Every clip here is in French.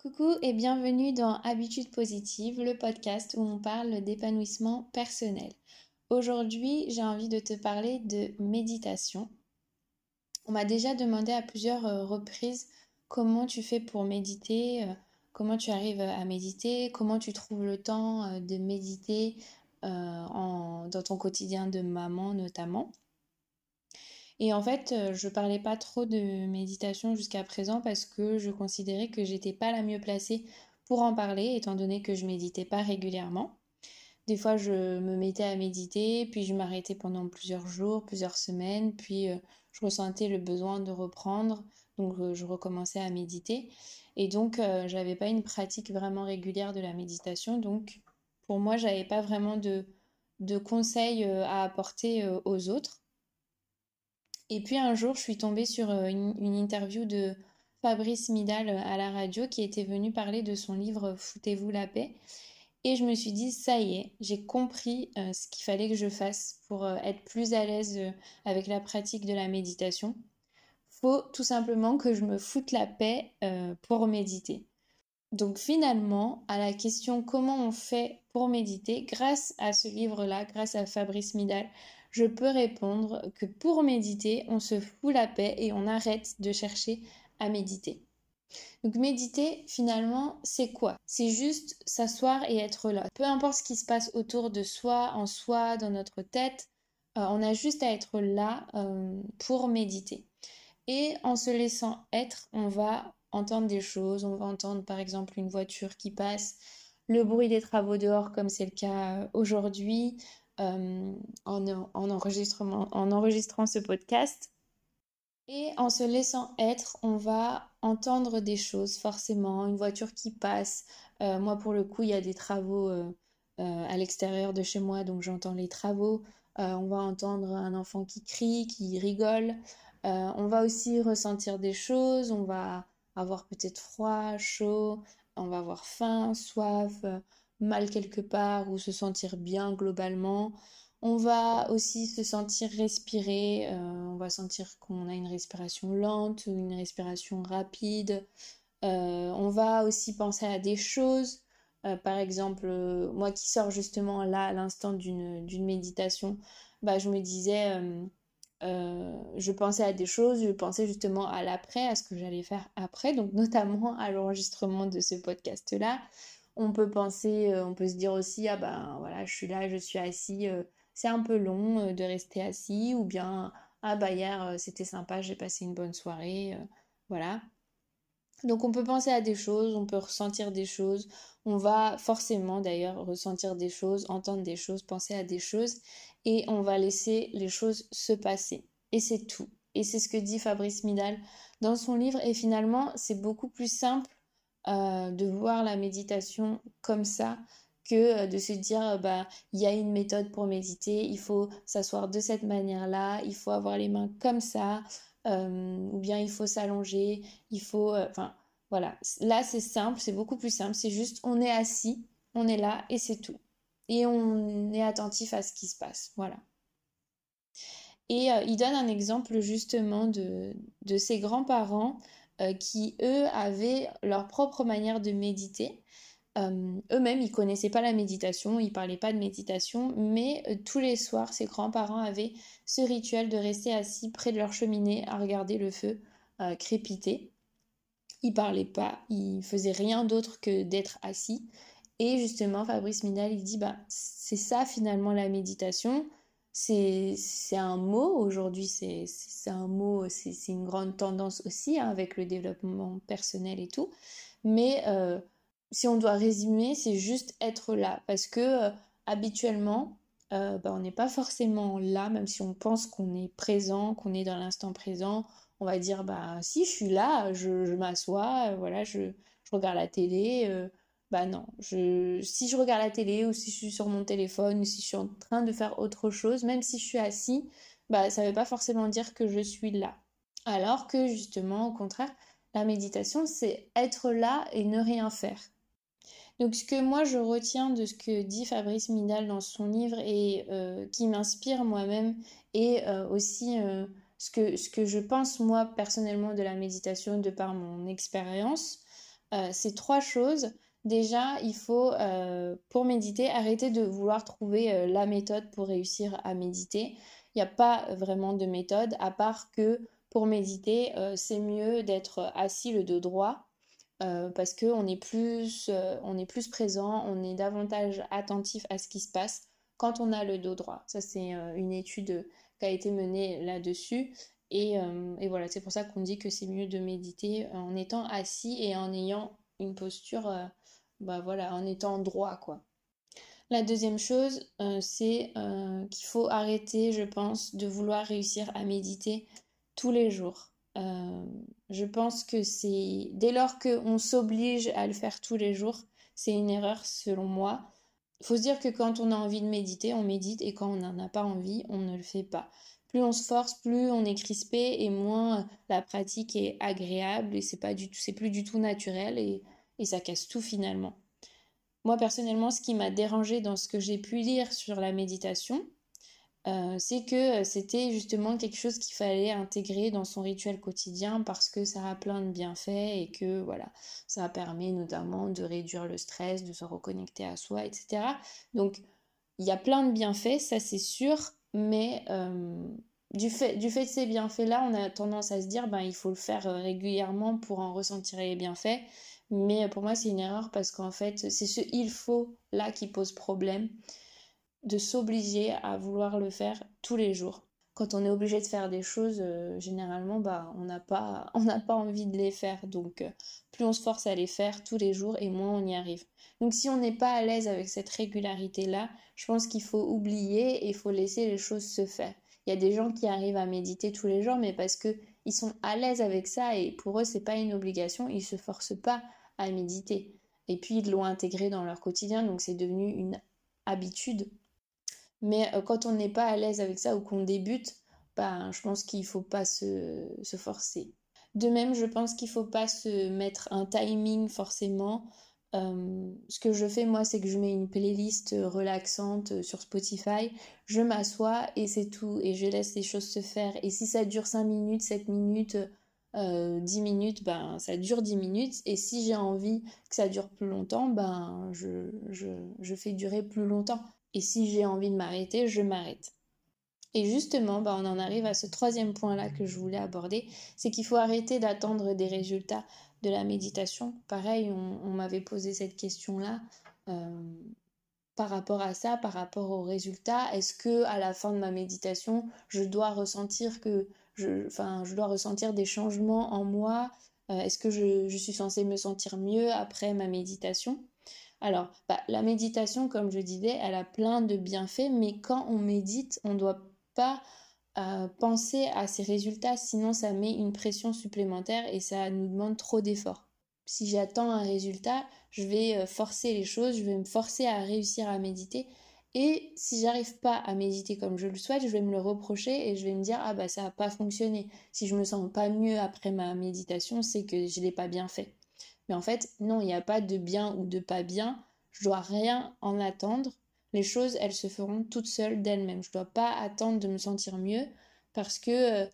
Coucou et bienvenue dans Habitude positive, le podcast où on parle d'épanouissement personnel. Aujourd'hui, j'ai envie de te parler de méditation. On m'a déjà demandé à plusieurs euh, reprises comment tu fais pour méditer, euh, comment tu arrives à méditer, comment tu trouves le temps euh, de méditer dans ton quotidien de maman notamment. Et en fait, euh, je parlais pas trop de méditation jusqu'à présent parce que je considérais que j'étais pas la mieux placée pour en parler, étant donné que je méditais pas régulièrement. Des fois, je me mettais à méditer, puis je m'arrêtais pendant plusieurs jours, plusieurs semaines, puis euh, je ressentais le besoin de reprendre, donc euh, je recommençais à méditer. Et donc, j'avais pas une pratique vraiment régulière de la méditation, donc pour moi, j'avais pas vraiment de, de conseils à apporter aux autres. Et puis un jour, je suis tombée sur euh, une, interview de Fabrice Midal euh, à la radio qui était venu parler de son livre Foutez-vous la paix. Et je me suis dit, ça y est, j'ai compris euh, ce qu'il fallait que je fasse pour être plus à l'aise avec la pratique de la méditation. Faut tout simplement que je me foute la paix pour méditer. Donc finalement, à la question comment on fait pour méditer, grâce à ce livre-là, grâce à Fabrice Midal, je peux répondre que pour méditer, on se fout la paix et on arrête de chercher à méditer. Donc méditer, finalement, c'est quoi? C'est juste s'asseoir et être là. Peu importe ce qui se passe autour de soi, en soi, dans notre tête, euh, on a juste à être là euh, pour méditer. Et en se laissant être, on va entendre des choses, on va entendre par exemple une voiture qui passe, le bruit des travaux dehors comme c'est le cas euh, aujourd'hui, euh, en, en, en enregistrant ce podcast. Et en se laissant être, on va entendre des choses, forcément, une voiture qui passe. Euh, moi, pour le coup, il y a des travaux euh, à l'extérieur de chez moi, donc j'entends les travaux. on va entendre un enfant qui crie, qui rigole. on va aussi ressentir des choses, on va avoir peut-être froid, chaud, on va avoir faim, soif, mal quelque part ou se sentir bien globalement. On va aussi se sentir respirer, euh, on va sentir qu'on a une respiration lente ou une respiration rapide. Euh, on va aussi penser à des choses. Euh, par exemple, moi qui sors justement là à l'instant d'une méditation, bah, je me disais, je pensais à des choses, je pensais justement à l'après, à ce que j'allais faire après, donc notamment à l'enregistrement de ce podcast-là. On peut penser, euh, on peut se dire aussi, ah ben voilà, je suis là, je suis assis, euh, c'est un peu long euh, de rester assis, ou bien, ah bah hier c'était sympa, j'ai passé une bonne soirée, voilà. Donc on peut penser à des choses, on peut ressentir des choses, on va forcément d'ailleurs ressentir des choses, entendre des choses, penser à des choses, et on va laisser les choses se passer. Et c'est tout. Et c'est ce que dit Fabrice Midal dans son livre, et finalement c'est beaucoup plus simple euh, de voir la méditation comme ça que euh, de se dire euh, bah il y a une méthode pour méditer, il faut s'asseoir de cette manière-là, il faut avoir les mains comme ça, ou bien il faut s'allonger, il faut enfin voilà, là c'est simple, c'est beaucoup plus simple, c'est juste on est assis, on est là et c'est tout. Et on est attentif à ce qui se passe, voilà. Et il donne un exemple justement de, de ses grands-parents euh, qui, eux, avaient leur propre manière de méditer. Euh, eux-mêmes, ils connaissaient pas la méditation, ils parlaient pas de méditation, mais euh, tous les soirs, ses grands-parents avaient ce rituel de rester assis près de leur cheminée à regarder le feu crépiter. Ils parlaient pas, ils faisaient rien d'autre que d'être assis. Et justement, Fabrice Minal, il dit, bah, c'est ça finalement la méditation c'est un mot aujourd'hui, c'est un mot, c'est une grande tendance aussi hein, avec le développement personnel et tout. Mais euh, si on doit résumer, c'est juste être là. Parce que euh, habituellement, euh, bah, on n'est pas forcément là, même si on pense qu'on est présent, qu'on est dans l'instant présent. On va dire, bah si, je suis là, je, m'assois, voilà, je, regarde la télé bah non, je, si je regarde la télé ou si je suis sur mon téléphone ou si je suis en train de faire autre chose, même si je suis assis, bah ça ne veut pas forcément dire que je suis là. Alors que justement, au contraire, la méditation, c'est être là et ne rien faire. Donc ce que moi je retiens de ce que dit Fabrice Midal dans son livre et euh, qui m'inspire moi-même et euh, aussi euh, ce, que, ce que je pense moi personnellement de la méditation de par mon expérience, ces trois choses, déjà, il faut, pour méditer, arrêter de vouloir trouver la méthode pour réussir à méditer. Il n'y a pas vraiment de méthode, à part que pour méditer, c'est mieux d'être assis le dos droit euh, parce qu'on est, plus, euh, est plus présent, on est davantage attentif à ce qui se passe quand on a le dos droit. Ça, c'est euh, une étude qui a été menée là-dessus. Et, voilà, c'est pour ça qu'on dit que c'est mieux de méditer en étant assis et en ayant une posture, bah voilà, en étant droit, quoi. La deuxième chose, c'est qu'il faut arrêter, je pense, de vouloir réussir à méditer tous les jours. Euh, je pense que c'est dès lors qu'on s'oblige à le faire tous les jours, c'est une erreur selon moi. Il faut se dire que quand on a envie de méditer, on médite et quand on n'en a pas envie, on ne le fait pas. Plus on se force, plus on est crispé et moins la pratique est agréable et c'est pas plus du tout naturel et ça casse tout finalement. Moi personnellement, ce qui m'a dérangé dans ce que j'ai pu lire sur la méditation, euh, c'est que euh, c'était justement quelque chose qu'il fallait intégrer dans son rituel quotidien parce que ça a plein de bienfaits et que voilà, ça permet notamment de réduire le stress, de se reconnecter à soi, etc. Donc il y a plein de bienfaits, ça c'est sûr, mais euh, du, fait, de ces bienfaits-là, on a tendance à se dire ben il faut le faire régulièrement pour en ressentir les bienfaits. Mais pour moi, c'est une erreur parce qu'en fait, c'est ce il faut là qui pose problème de s'obliger à vouloir le faire tous les jours. Quand on est obligé de faire des choses, euh, généralement, bah, on n'a pas, on n'a pas envie de les faire. Donc, euh, plus on se force à les faire tous les jours et moins on y arrive. Donc, si on n'est pas à l'aise avec cette régularité-là, je pense qu'il faut oublier et il faut laisser les choses se faire. Il y a des gens qui arrivent à méditer tous les jours, mais parce que ils sont à l'aise avec ça et pour eux, c'est pas une obligation, ils se forcent pas à méditer. Et puis, ils l'ont intégré dans leur quotidien, donc c'est devenu une habitude mais euh, quand on n'est pas à l'aise avec ça ou qu'on débute, ben, je pense qu'il ne faut pas se, se, forcer. De même, je pense qu'il ne faut pas se mettre un timing forcément. Euh, ce que je fais moi, c'est que je mets une playlist relaxante sur Spotify, je m'assois et c'est tout, et je laisse les choses se faire. Et si ça dure 5 minutes, 7 minutes, euh, 10 minutes, ben ça dure 10 minutes. Et si j'ai envie que ça dure plus longtemps, ben je, je, je fais durer plus longtemps. Et si j'ai envie de m'arrêter, je m'arrête. Et justement, bah, on en arrive à ce troisième point-là que je voulais aborder, c'est qu'il faut arrêter d'attendre des résultats de la méditation. Pareil, on, m'avait posé cette question-là euh, par rapport à ça, par rapport aux résultats. Est-ce que à la fin de ma méditation, je dois ressentir que, enfin, je dois ressentir des changements en moi? Euh, Est-ce que je, je suis censée me sentir mieux après ma méditation? Alors, bah, la méditation, comme je disais, elle a plein de bienfaits, mais quand on médite, on ne doit pas penser à ces résultats, sinon ça met une pression supplémentaire et ça nous demande trop d'efforts. Si j'attends un résultat, je vais euh, forcer les choses, je vais me forcer à réussir à méditer. Et si j'arrive pas à méditer comme je le souhaite, je vais me le reprocher et je vais me dire ah bah ça n'a pas fonctionné. Si je me sens pas mieux après ma méditation, c'est que je l'ai pas bien fait. Mais en fait, non, il n'y a pas de bien ou de pas bien. Je dois rien en attendre. Les choses, elles se feront toutes seules d'elles-mêmes. Je ne dois pas attendre de me sentir mieux parce que euh,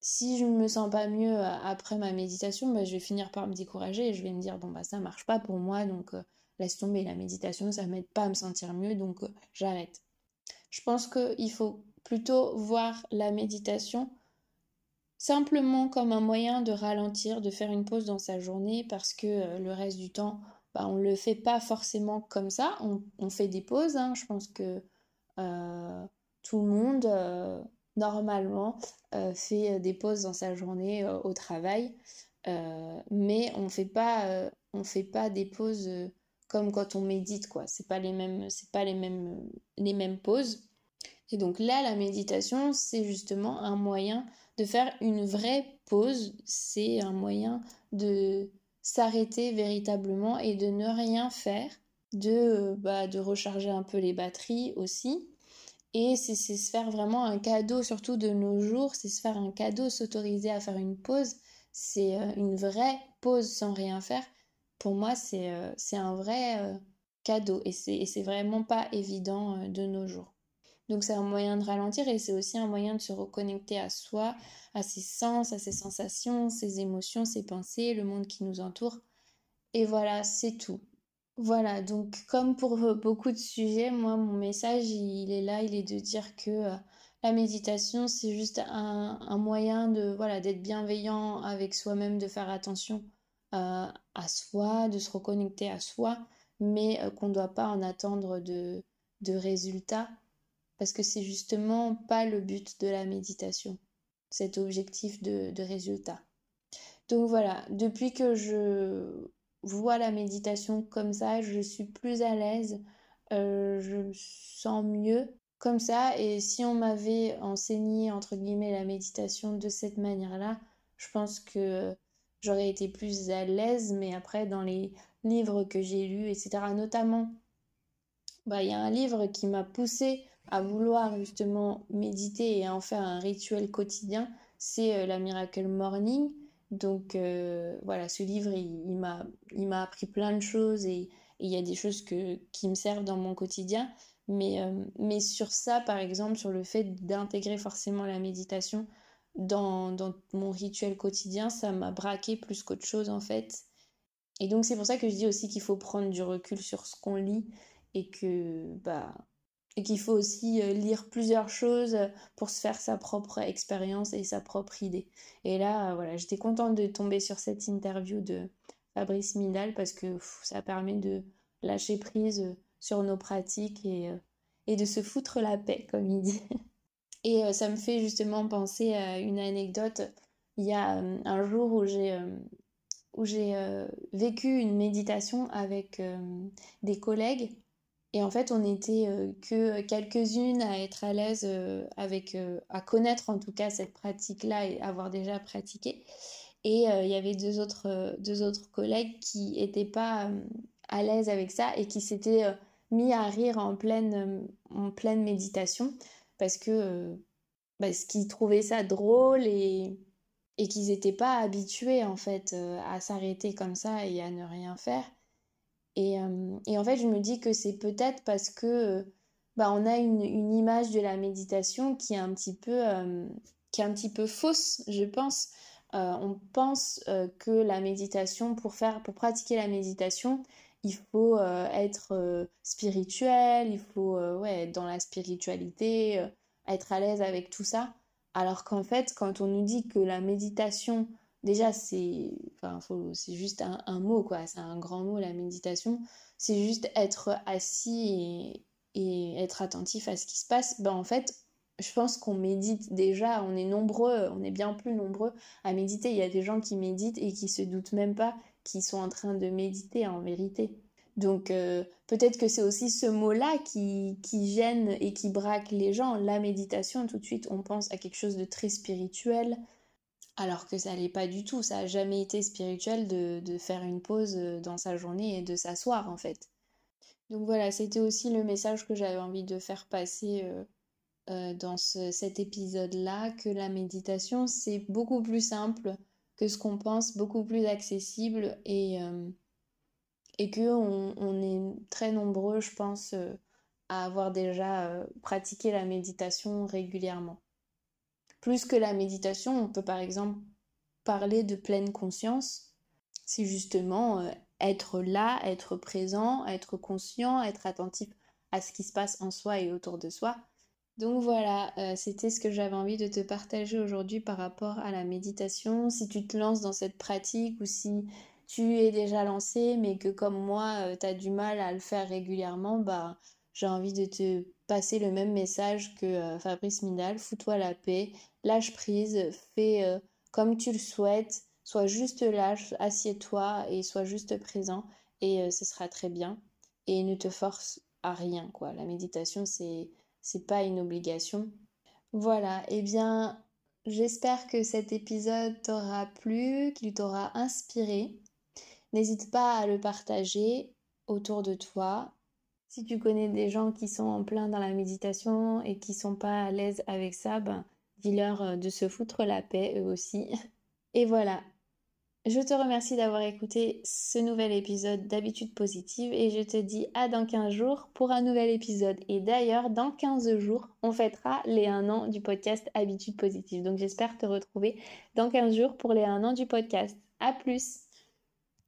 si je ne me sens pas mieux euh, après ma méditation, bah, je vais finir par me décourager et je vais me dire bon bah ça marche pas pour moi donc euh, laisse tomber la méditation, ça m'aide pas à me sentir mieux donc j'arrête. Je pense qu'il faut plutôt voir la méditation simplement comme un moyen de ralentir, de faire une pause dans sa journée parce que le reste du temps, bah, on ne le fait pas forcément comme ça. On, fait des pauses. Hein. Je pense que euh, tout le monde, euh, normalement, fait des pauses dans sa journée au travail. mais on fait on fait pas des pauses comme quand on médite, quoi. C'est pas les mêmes, pas les mêmes, les mêmes pauses. Et donc là, la méditation, c'est justement un moyen de faire une vraie pause. C'est un moyen de s'arrêter véritablement et de ne rien faire, de, bah, de recharger un peu les batteries aussi. Et c'est se faire vraiment un cadeau, surtout de nos jours, c'est se faire un cadeau, s'autoriser à faire une pause. C'est euh, une vraie pause sans rien faire. Pour moi, c'est euh, un vrai euh, cadeau et c'est vraiment pas évident de nos jours. Donc c'est un moyen de ralentir et c'est aussi un moyen de se reconnecter à soi, à ses sens, à ses sensations, ses émotions, ses pensées, le monde qui nous entoure. Et voilà, c'est tout. Voilà, donc comme pour beaucoup de sujets, moi, mon message, il est là, il est de dire que euh, la méditation, c'est juste un, moyen de, voilà, d'être bienveillant avec soi-même, de faire attention euh, à soi, de se reconnecter à soi, mais euh, qu'on ne doit pas en attendre de, de résultats, parce que c'est justement pas le but de la méditation, cet objectif de, résultat. Donc voilà, depuis que je vois la méditation comme ça, je suis plus à l'aise, euh, je me sens mieux comme ça. Et si on m'avait enseigné, entre guillemets, la méditation de cette manière-là, je pense que j'aurais été plus à l'aise. Mais après, dans les livres que j'ai lus, etc., notamment, bah, il y a un livre qui m'a poussé à vouloir justement méditer et en faire un rituel quotidien, c'est euh, la Miracle Morning donc euh, voilà, ce livre, il, il m'a appris plein de choses et il y a des choses que, qui me servent dans mon quotidien. Mais, euh, mais sur ça, par exemple, sur le fait d'intégrer forcément la méditation dans, dans mon rituel quotidien, ça m'a braqué plus qu'autre chose en fait. Et donc c'est pour ça que je dis aussi qu'il faut prendre du recul sur ce qu'on lit et que bah et qu'il faut aussi euh, lire plusieurs choses pour se faire sa propre expérience et sa propre idée. Et là, euh, voilà, j'étais contente de tomber sur cette interview de Fabrice Midal parce que ça permet de lâcher prise euh, sur nos pratiques et, et de se foutre la paix, comme il dit. Et ça me fait justement penser à une anecdote. Il y a un jour où j'ai où j'ai vécu une méditation avec des collègues et en fait, on n'était euh, que quelques-unes à être à l'aise euh, avec, euh, à connaître en tout cas cette pratique-là et avoir déjà pratiqué. Et il y avait deux autres, deux autres collègues qui n'étaient pas à l'aise avec ça et qui s'étaient mis à rire en pleine, en pleine méditation parce que parce qu'ils trouvaient ça drôle et, et qu'ils n'étaient pas habitués en fait à s'arrêter comme ça et à ne rien faire. Euh, et, en fait, je me dis que c'est peut-être parce que euh, bah, on a une, image de la méditation qui est un petit peu, euh, qui est fausse, je pense. on pense que la méditation, pour pratiquer la méditation, il faut être spirituel, il faut être dans la spiritualité, être à l'aise avec tout ça. Alors qu'en fait, quand on nous dit que la méditation, déjà c'est enfin juste un, mot quoi. C'est un grand mot la méditation. C'est juste être assis et, être attentif à ce qui se passe. Ben en fait je pense qu'on médite déjà. On est nombreux on est bien plus nombreux à méditer. Il y a des gens qui méditent et qui se doutent même pas qu'ils sont en train de méditer en vérité. Donc euh, peut-être que c'est aussi ce mot-là qui, qui gêne et qui braque les gens. La méditation, tout de suite, on pense à quelque chose de très spirituel, alors que ça l'est pas du tout. Ça n'a jamais été spirituel de, faire une pause euh, dans sa journée et de s'asseoir en fait. Donc voilà, c'était aussi le message que j'avais envie de faire passer euh, euh, dans cet épisode-là, que la méditation c'est beaucoup plus simple que ce qu'on pense, beaucoup plus accessible et, et que on, est très nombreux, je pense, à avoir déjà pratiqué la méditation régulièrement. Plus que la méditation, on peut par exemple parler de pleine conscience. C'est justement euh, être là, être présent, être conscient, être attentif à ce qui se passe en soi et autour de soi. Donc voilà, euh, c'était ce que j'avais envie de te partager aujourd'hui par rapport à la méditation. Si tu te lances dans cette pratique ou si tu es déjà lancé mais que comme moi, euh, tu as du mal à le faire régulièrement, bah j'ai envie de te passer le même message que euh, Fabrice Midal, fous-toi la paix, lâche prise, fais euh, comme tu le souhaites, sois juste lâche, assieds-toi et sois juste présent et euh, ce sera très bien. Et ne te force à rien, quoi. La méditation, c'est, c'est pas une obligation. Voilà, et eh bien, j'espère que cet épisode t'aura plu, qu'il t'aura inspiré. N'hésite pas à le partager autour de toi si tu connais des gens qui sont en plein dans la méditation et qui sont pas à l'aise avec ça, ben, dis-leur euh, de se foutre la paix eux aussi. Et voilà. Je te remercie d'avoir écouté ce nouvel épisode d'Habitude positive et je te dis à dans 15 jours pour un nouvel épisode. Et d'ailleurs, dans 15 jours, on fêtera les 1 an du podcast Habitude positive. Donc j'espère te retrouver dans 15 jours pour les 1 an du podcast. À plus